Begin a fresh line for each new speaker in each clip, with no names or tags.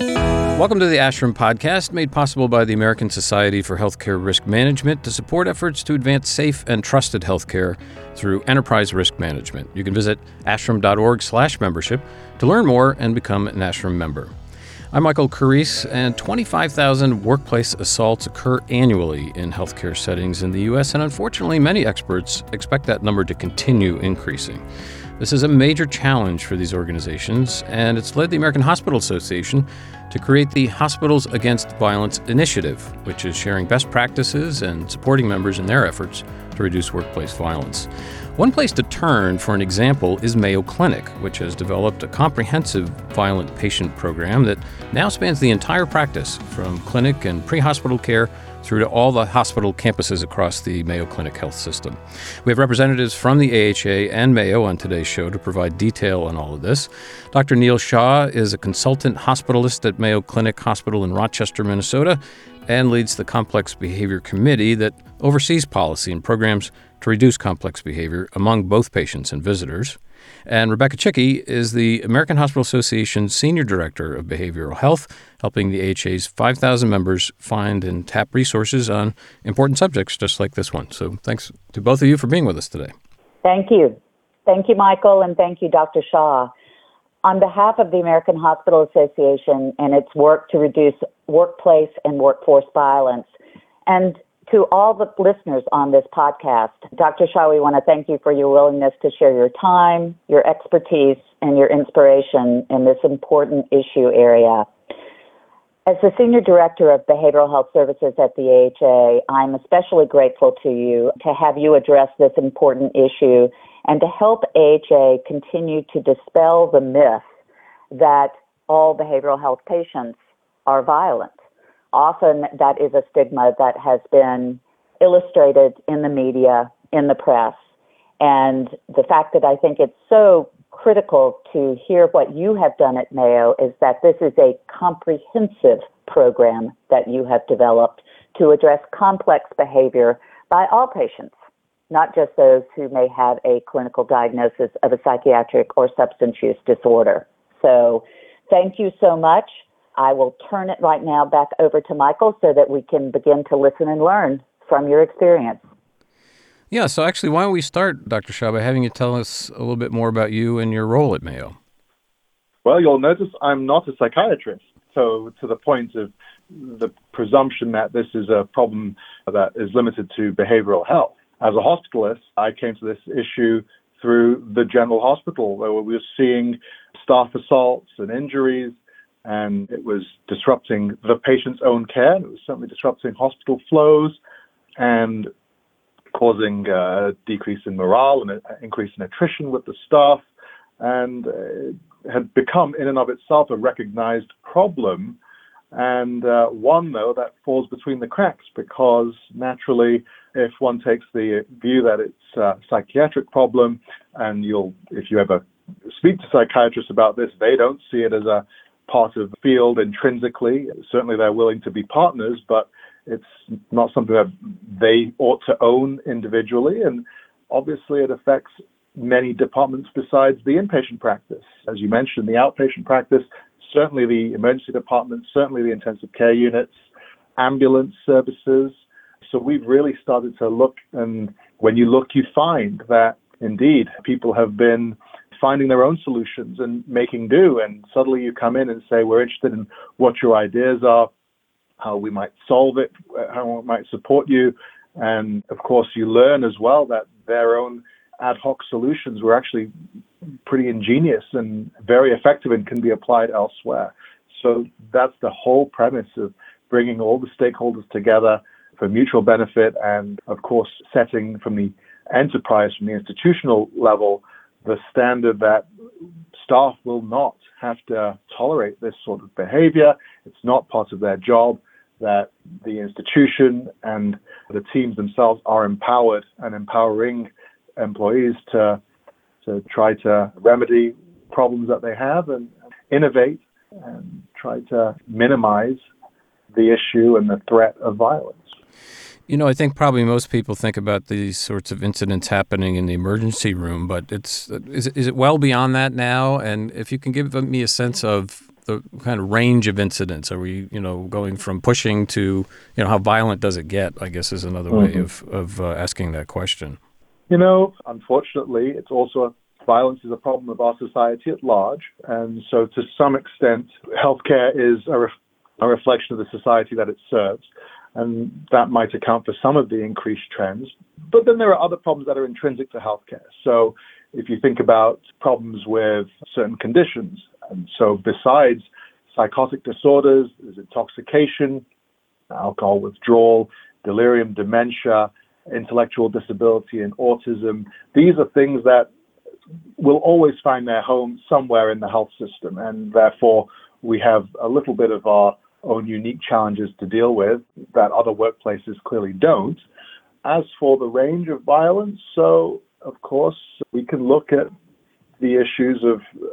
Welcome to the ASHRM podcast, made possible by the American Society for Healthcare Risk Management to support efforts to advance safe and trusted healthcare through enterprise risk management. You can visit ashrm.org/membership to learn more and become an ASHRM member. I'm Michael Carrese, and 25,000 workplace assaults occur annually in healthcare settings in the U.S., and unfortunately, many experts expect that number to continue increasing. This is a major challenge for these organizations, and it's led the American Hospital Association to create the Hospitals Against Violence Initiative, which is sharing best practices and supporting members in their efforts to reduce workplace violence. One place to turn for an example is Mayo Clinic, which has developed a comprehensive violent patient program that now spans the entire practice from clinic and pre hospital care through to all the hospital campuses across the Mayo Clinic health system. We have representatives from the AHA and Mayo on today's show to provide detail on all of this. Dr. Neel Shah is a consultant hospitalist at Mayo Clinic Hospital in Rochester, Minnesota, and leads the Complex Behavior Committee that oversees policy and programs to reduce complex behavior among both patients and visitors. And Rebecca Chickey is the American Hospital Association Senior Director of Behavioral Health, helping the AHA's 5,000 members find and tap resources on important subjects just like this one. So thanks to both of you for being with us today.
Thank you. Thank you, Michael, and thank you, Dr. Shah. On behalf of the American Hospital Association and its work to reduce workplace and workforce violence, and to all the listeners on this podcast, Dr. Shah, we want to thank you for your willingness to share your time, your expertise, and your inspiration in this important issue area. As the Senior Director of Behavioral Health Services at the AHA, I'm especially grateful to you to have you address this important issue and to help AHA continue to dispel the myth that all behavioral health patients are violent often that is a stigma that has been illustrated in the media, in the press. And the fact that I think it's so critical to hear what you have done at Mayo is that this is a comprehensive program that you have developed to address complex behavior by all patients, not just those who may have a clinical diagnosis of a psychiatric or substance use disorder. So thank you so much. I will turn it right now back over to Michael so that we can begin to listen and learn from your experience.
Yeah, so actually, why don't we start, Dr. Shah, by having you tell us a little bit more about you and your role at Mayo?
Well, you'll notice I'm not a psychiatrist. So, to the point of the presumption that this is a problem that is limited to behavioral health. As a hospitalist, I came to this issue through the general hospital where we were seeing staff assaults and injuries and it was disrupting the patient's own care. It was certainly disrupting hospital flows and causing a decrease in morale and an increase in attrition with the staff, and it had become, in and of itself, a recognized problem. And uh, one, though, that falls between the cracks because naturally, if one takes the view that it's a psychiatric problem, and you'll, if you ever speak to psychiatrists about this, they don't see it as a part of the field intrinsically. Certainly, they're willing to be partners, but it's not something that they ought to own individually. And obviously, it affects many departments besides the inpatient practice. As you mentioned, the outpatient practice, certainly the emergency department, certainly the intensive care units, ambulance services. So we've really started to look, and when you look, you find that indeed people have been finding their own solutions and making do. And suddenly you come in and say, We're interested in what your ideas are, how we might solve it, how we might support you. And of course, you learn as well that their own ad hoc solutions were actually pretty ingenious and very effective and can be applied elsewhere. So that's the whole premise of bringing all the stakeholders together for mutual benefit and, of course, setting from the enterprise, from the institutional level, the standard that staff will not have to tolerate this sort of behavior. It's not part of their job, that the institution and the teams themselves are empowered and empowering employees to, to try to remedy problems that they have and innovate and try to minimize the issue and the threat of violence.
You know, I think probably most people think about these sorts of incidents happening in the emergency room, but it's is it, is it well beyond that now? And if you can give me a sense of the kind of range of incidents? Are we, you know, going from pushing to, you know, how violent does it get? I guess is another mm-hmm. way of of uh, asking that question.
You know, unfortunately, it's also a, violence is a problem of our society at large, and so to some extent, healthcare is a, ref- a reflection of the society that it serves and that might account for some of the increased trends. But then there are other problems that are intrinsic to healthcare. So if you think about problems with certain conditions, and so besides psychotic disorders, there's intoxication, alcohol withdrawal, delirium, dementia, intellectual disability, and autism. These are things that will always find their home somewhere in the health system, and therefore we have a little bit of our own unique challenges to deal with that other workplaces clearly don't. As for the range of violence, so of course, we can look at the issues of uh,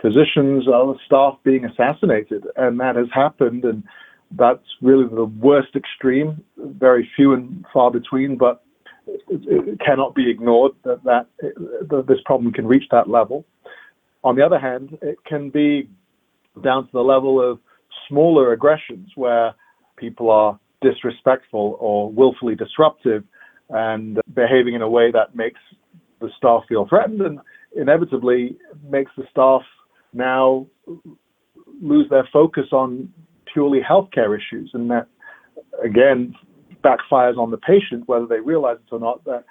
physicians, other staff being assassinated, and that has happened, and that's really the worst extreme, very few and far between, but it, cannot be ignored that, that, that this problem can reach that level. On the other hand, it can be down to the level of smaller aggressions where people are disrespectful or willfully disruptive and behaving in a way that makes the staff feel threatened and inevitably makes the staff now lose their focus on purely healthcare issues. And that, again, backfires on the patient, whether they realize it or not, that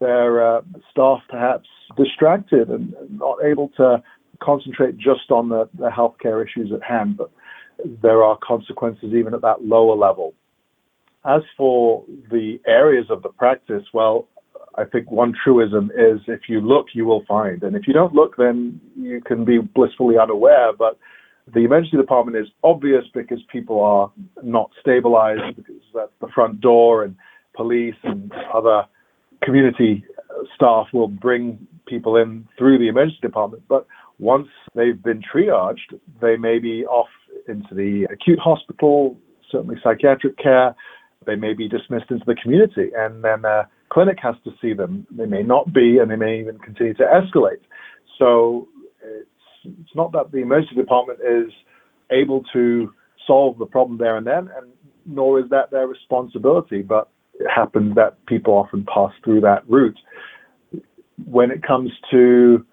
their uh, staff perhaps distracted and not able to concentrate just on the, the healthcare issues at hand. But there are consequences even at that lower level. As for the areas of the practice, well, I think one truism is if you look, you will find. And if you don't look, then you can be blissfully unaware. But the emergency department is obvious because people are not stabilized, because that's the front door, and police and other community staff will bring people in through the emergency department. But once they've been triaged, they may be off into the acute hospital, certainly psychiatric care. They may be dismissed into the community, and then a clinic has to see them. They may not be, and they may even continue to escalate. So it's, it's not that the emergency department is able to solve the problem there and then, and nor is that their responsibility, but it happens that people often pass through that route. When it comes to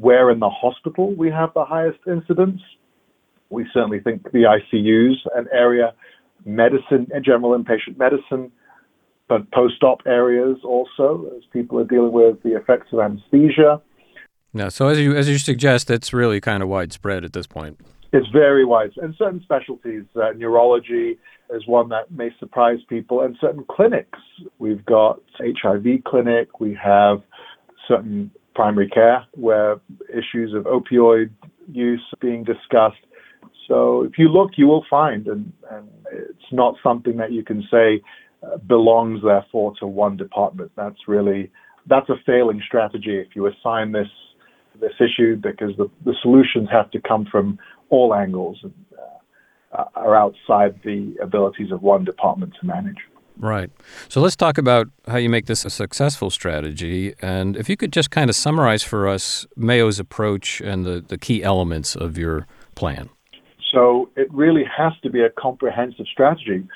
where in the hospital we have the highest incidence, we certainly think the ICUs, an area, medicine, general inpatient medicine, but post-op areas also, as people are dealing with the effects of anesthesia.
Yeah, so as you as you suggest, it's really kind of widespread at this point.
It's very wide, and certain specialties, uh, neurology is one that may surprise people, and certain clinics. We've got HIV clinic, we have certain primary care where issues of opioid use being discussed. So if you look, you will find, and, and it's not something that you can say uh, belongs therefore to one department. That's really that's a failing strategy if you assign this this issue because the, the solutions have to come from all angles and uh, are outside the abilities of one department to manage.
Right. So let's talk about how you make this a successful strategy. And if you could just kind of summarize for us Mayo's approach and the, the key elements of your plan.
So it really has to be a comprehensive strategy.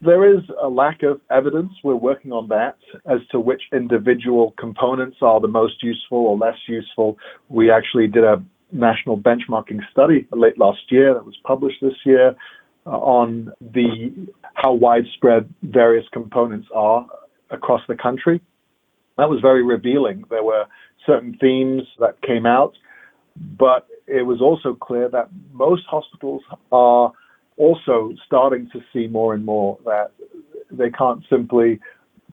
There is a lack of evidence. We're working on that as to which individual components are the most useful or less useful. We actually did a national benchmarking study late last year that was published this year Uh, on the how widespread various components are across the country. That was very revealing. There were certain themes that came out, but it was also clear that most hospitals are also starting to see more and more that they can't simply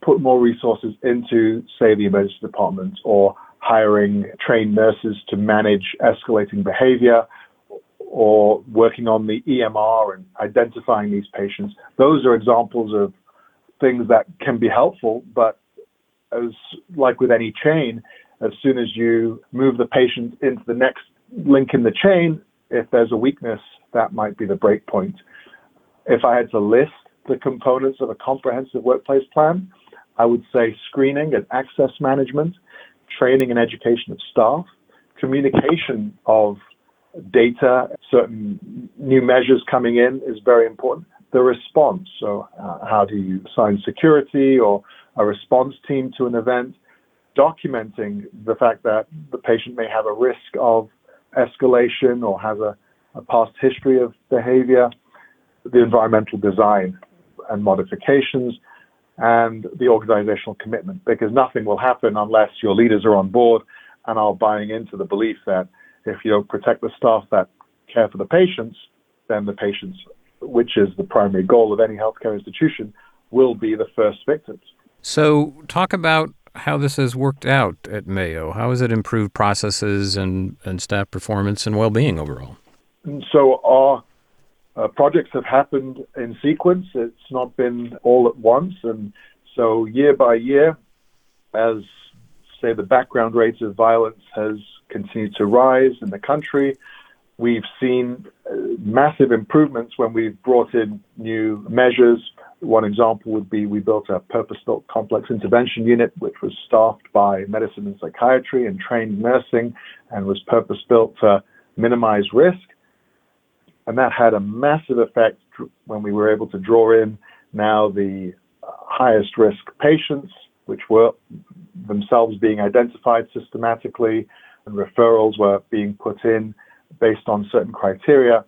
put more resources into, say, the emergency department or hiring trained nurses to manage escalating behavior or working on the EMR and identifying these patients. Those are examples of things that can be helpful, but as like with any chain, as soon as you move the patient into the next link in the chain, if there's a weakness, that might be the break point. If I had to list the components of a comprehensive workplace plan, I would say screening and access management, training and education of staff, communication of data, certain new measures coming in is very important. The response, so uh, how do you assign security or a response team to an event, documenting the fact that the patient may have a risk of escalation or has a, a past history of behavior, the environmental design and modifications, and the organizational commitment, because nothing will happen unless your leaders are on board and are buying into the belief that if you don't protect the staff that care for the patients, then the patients, which is the primary goal of any healthcare institution, will be the first victims.
So, talk about how this has worked out at Mayo. How has it improved processes and, and staff performance and well being overall?
And So, our uh, projects have happened in sequence. It's not been all at once. And so, year by year, as say the background rates of violence has continued to rise in the country, we've seen uh, massive improvements when we've brought in new measures one example would be we built a purpose-built complex intervention unit, which was staffed by medicine and psychiatry and trained nursing and was purpose-built to minimize risk. And that had a massive effect when we were able to draw in now the highest risk patients, which were themselves being identified systematically, and referrals were being put in based on certain criteria.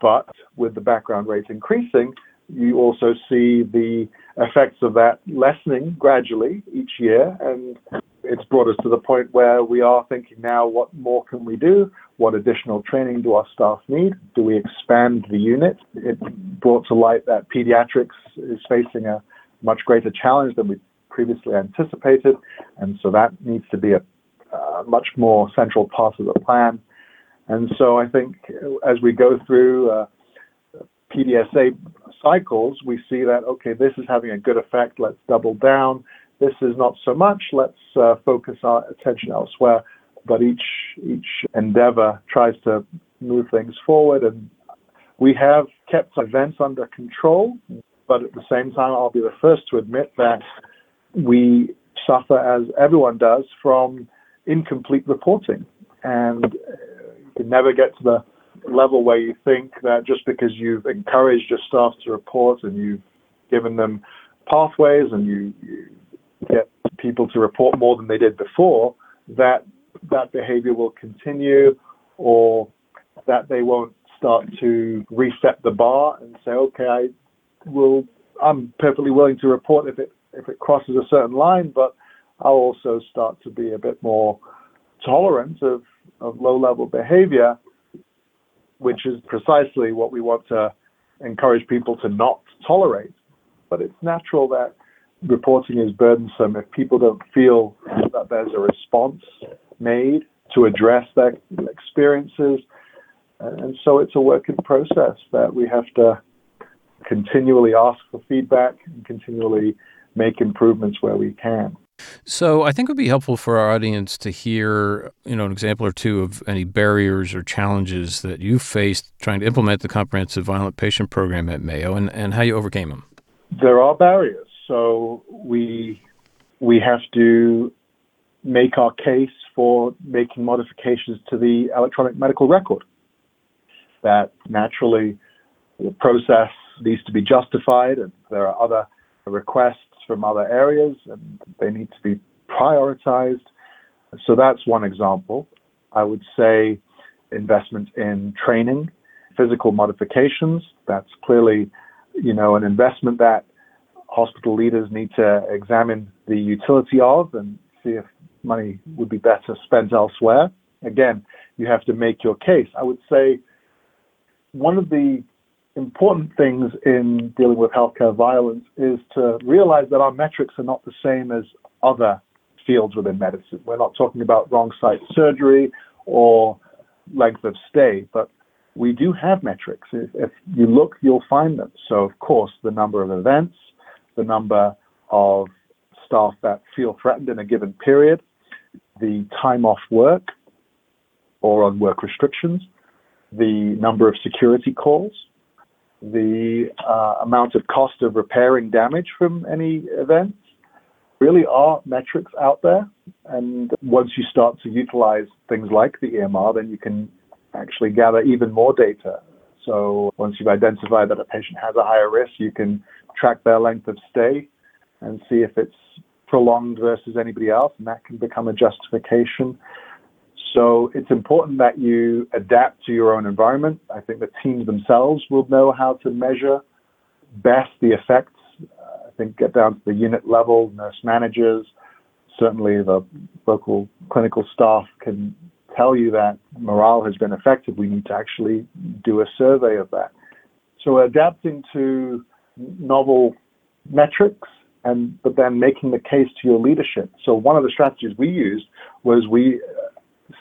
But with the background rate increasing, you also see the effects of that lessening gradually each year. And it's brought us to the point where we are thinking now, what more can we do? What additional training do our staff need? Do we expand the unit? It brought to light that pediatrics is facing a much greater challenge than we previously anticipated. And so that needs to be a, much more central part of the plan. And so I think as we go through uh, PDSA cycles, we see that, okay, this is having a good effect, let's double down. This is not so much, let's uh, focus our attention elsewhere. But each, each endeavor tries to move things forward. And we have kept events under control, but at the same time, I'll be the first to admit that we suffer, as everyone does, from incomplete reporting. And uh, you can never get to the level where you think that just because you've encouraged your staff to report and you've given them pathways and you, you get people to report more than they did before, that that behavior will continue or that they won't start to reset the bar and say, okay, I will, I'm perfectly willing to report if it if it crosses a certain line, but I'll also start to be a bit more tolerant of, of low level behavior which is precisely what we want to encourage people to not tolerate. But it's natural that reporting is burdensome if people don't feel that there's a response made to address their experiences. Uh, and so it's a work in process that we have to continually ask for feedback and continually make improvements where we can.
So I think it would be helpful for our audience to hear, you know, an example or two of any barriers or challenges that you faced trying to implement the comprehensive violent patient program at Mayo and, and how you overcame them.
There are barriers. So we we have to make our case for making modifications to the electronic medical record. That naturally the process needs to be justified and there are other requests from other areas and they need to be prioritized. So that's one example. I would say investment in training, physical modifications. That's clearly, you know, an investment that hospital leaders need to examine the utility of and see if money would be better spent elsewhere. Again, you have to make your case. I would say one of the important things in dealing with healthcare violence is to realize that our metrics are not the same as other fields within medicine. We're not talking about wrong site surgery or length of stay, but we do have metrics. If, if you look, you'll find them. So, of course, the number of events, the number of staff that feel threatened in a given period, the time off work or on work restrictions, the number of security calls, the uh, amount of cost of repairing damage from any events really are metrics out there. And once you start to utilize things like the EMR, then you can actually gather even more data. So once you've identified that a patient has a higher risk, you can track their length of stay and see if it's prolonged versus anybody else, and that can become a justification. So it's important that you adapt to your own environment. I think the teams themselves will know how to measure best the effects. Uh, I think get down to the unit level, nurse managers, certainly the local clinical staff can tell you that morale has been affected. We need to actually do a survey of that. So adapting to novel metrics and but then making the case to your leadership. So one of the strategies we used was we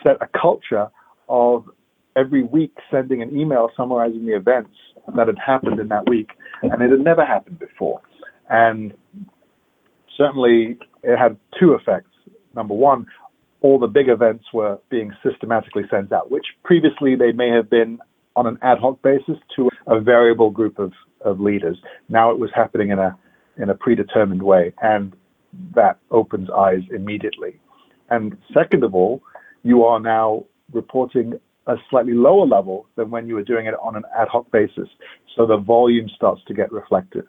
set a culture of every week sending an email summarizing the events that had happened in that week, and it had never happened before. And certainly, it had two effects. Number one, all the big events were being systematically sent out, which previously they may have been on an ad hoc basis to a variable group of, of leaders. Now it was happening in a in a predetermined way, and that opens eyes immediately. And second of all, you are now reporting a slightly lower level than when you were doing it on an ad hoc basis. So the volume starts to get reflected.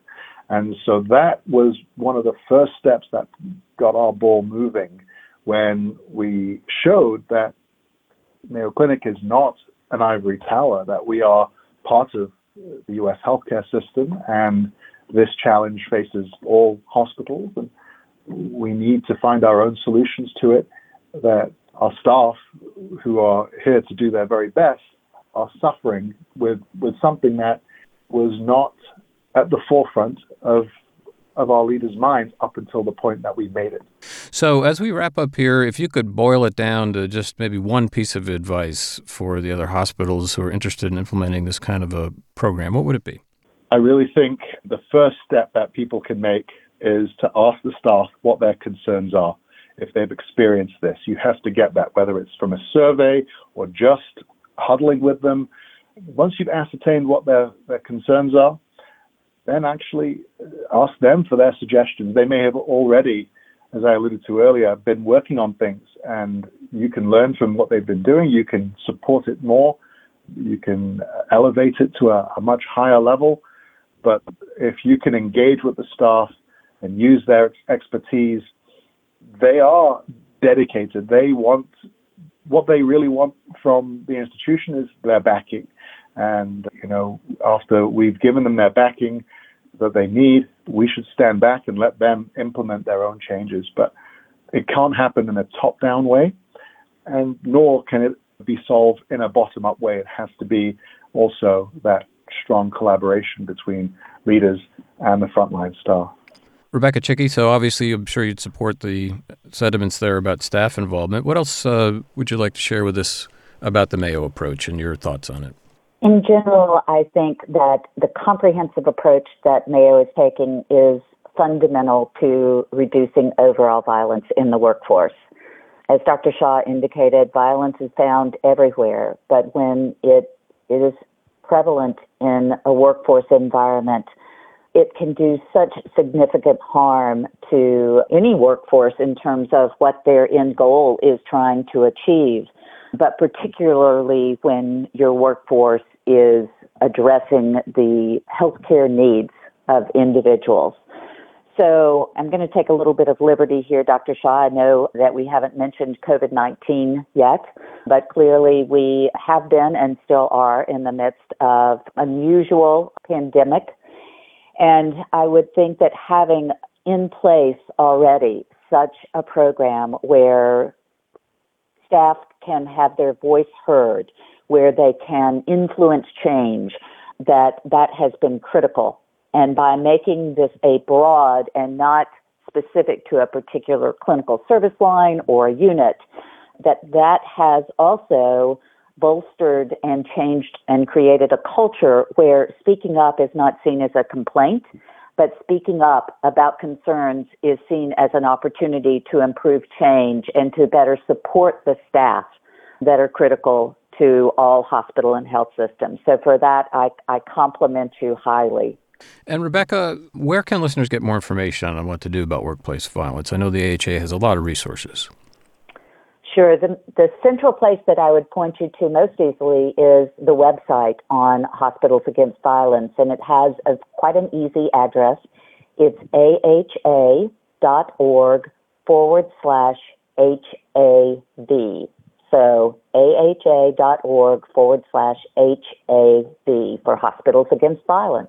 And so that was one of the first steps that got our ball moving when we showed that Mayo Clinic is not an ivory tower, that we are part of the US healthcare system and this challenge faces all hospitals, and we need to find our own solutions to it. That our staff, who are here to do their very best, are suffering with, with something that was not at the forefront of of our leaders' minds up until the point that we made it.
So, as we wrap up here, if you could boil it down to just maybe one piece of advice for the other hospitals who are interested in implementing this kind of a program, what would it be?
I really think the first step that people can make is to ask the staff what their concerns are if they've experienced this. You have to get that, whether it's from a survey or just huddling with them. Once you've ascertained what their, their concerns are, then actually uh, ask them for their suggestions. They may have already, as I alluded to earlier, been working on things, and you can learn from what they've been doing. You can support it more. You can uh, elevate it to a, a much higher level. But if you can engage with the staff and use their expertise, they are dedicated. They want what they really want from the institution is their backing. And, you know, after we've given them their backing that they need, we should stand back and let them implement their own changes. But it can't happen in a top down way, and nor can it be solved in a bottom up way. It has to be also that strong collaboration between leaders and the frontline staff.
Rebecca Chickey, so obviously I'm sure you'd support the sentiments there about staff involvement. What else uh, would you like to share with us about the Mayo approach and your thoughts on it?
In general, I think that the comprehensive approach that Mayo is taking is fundamental to reducing overall violence in the workforce. As Dr. Shah indicated, violence is found everywhere, but when it, it is prevalent in a workforce environment, it can do such significant harm to any workforce in terms of what their end goal is trying to achieve, but particularly when your workforce is addressing the healthcare needs of individuals. So I'm going to take a little bit of liberty here, Dr. Shah. I know that we haven't mentioned COVID 19 yet, but clearly we have been and still are in the midst of unusual pandemic. And I would think that having in place already such a program where staff can have their voice heard, where they can influence change, that that has been critical. And by making this a broad and not specific to a particular clinical service line or unit, that that has also bolstered and changed and created a culture where speaking up is not seen as a complaint, but speaking up about concerns is seen as an opportunity to improve change and to better support the staff that are critical to all hospital and health systems. So for that, I, I compliment you highly.
And Rebecca, where can listeners get more information on what to do about workplace violence? I know the AHA has a lot of resources.
Sure. The, the central place that I would point you to most easily is the website on Hospitals Against Violence, and it has a, quite an easy address. It's aha.org forward slash HAV. So aha.org forward slash HAV for Hospitals Against Violence.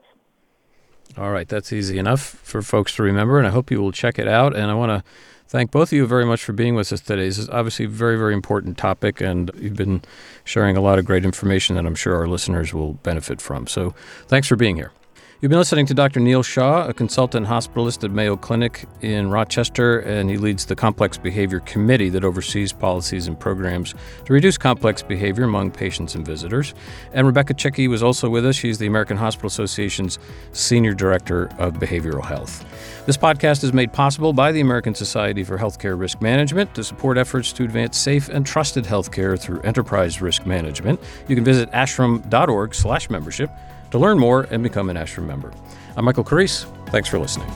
All right, that's easy enough for folks to remember, and I hope you will check it out. And I want to thank both of you very much for being with us today. This is obviously a very, very important topic, and you've been sharing a lot of great information that I'm sure our listeners will benefit from. So thanks for being here. You've been listening to Dr. Neel Shah, a consultant hospitalist at Mayo Clinic in Rochester, and he leads the Complex Behavior Committee that oversees policies and programs to reduce complex behavior among patients and visitors. And Rebecca Chickey was also with us. She's the American Hospital Association's Senior Director of Behavioral Health. This podcast is made possible by the American Society for Healthcare Risk Management to support efforts to advance safe and trusted healthcare through enterprise risk management. You can visit ashrm.org/membership to learn more and become an ASHRM member. I'm Michael Carrese. Thanks for listening.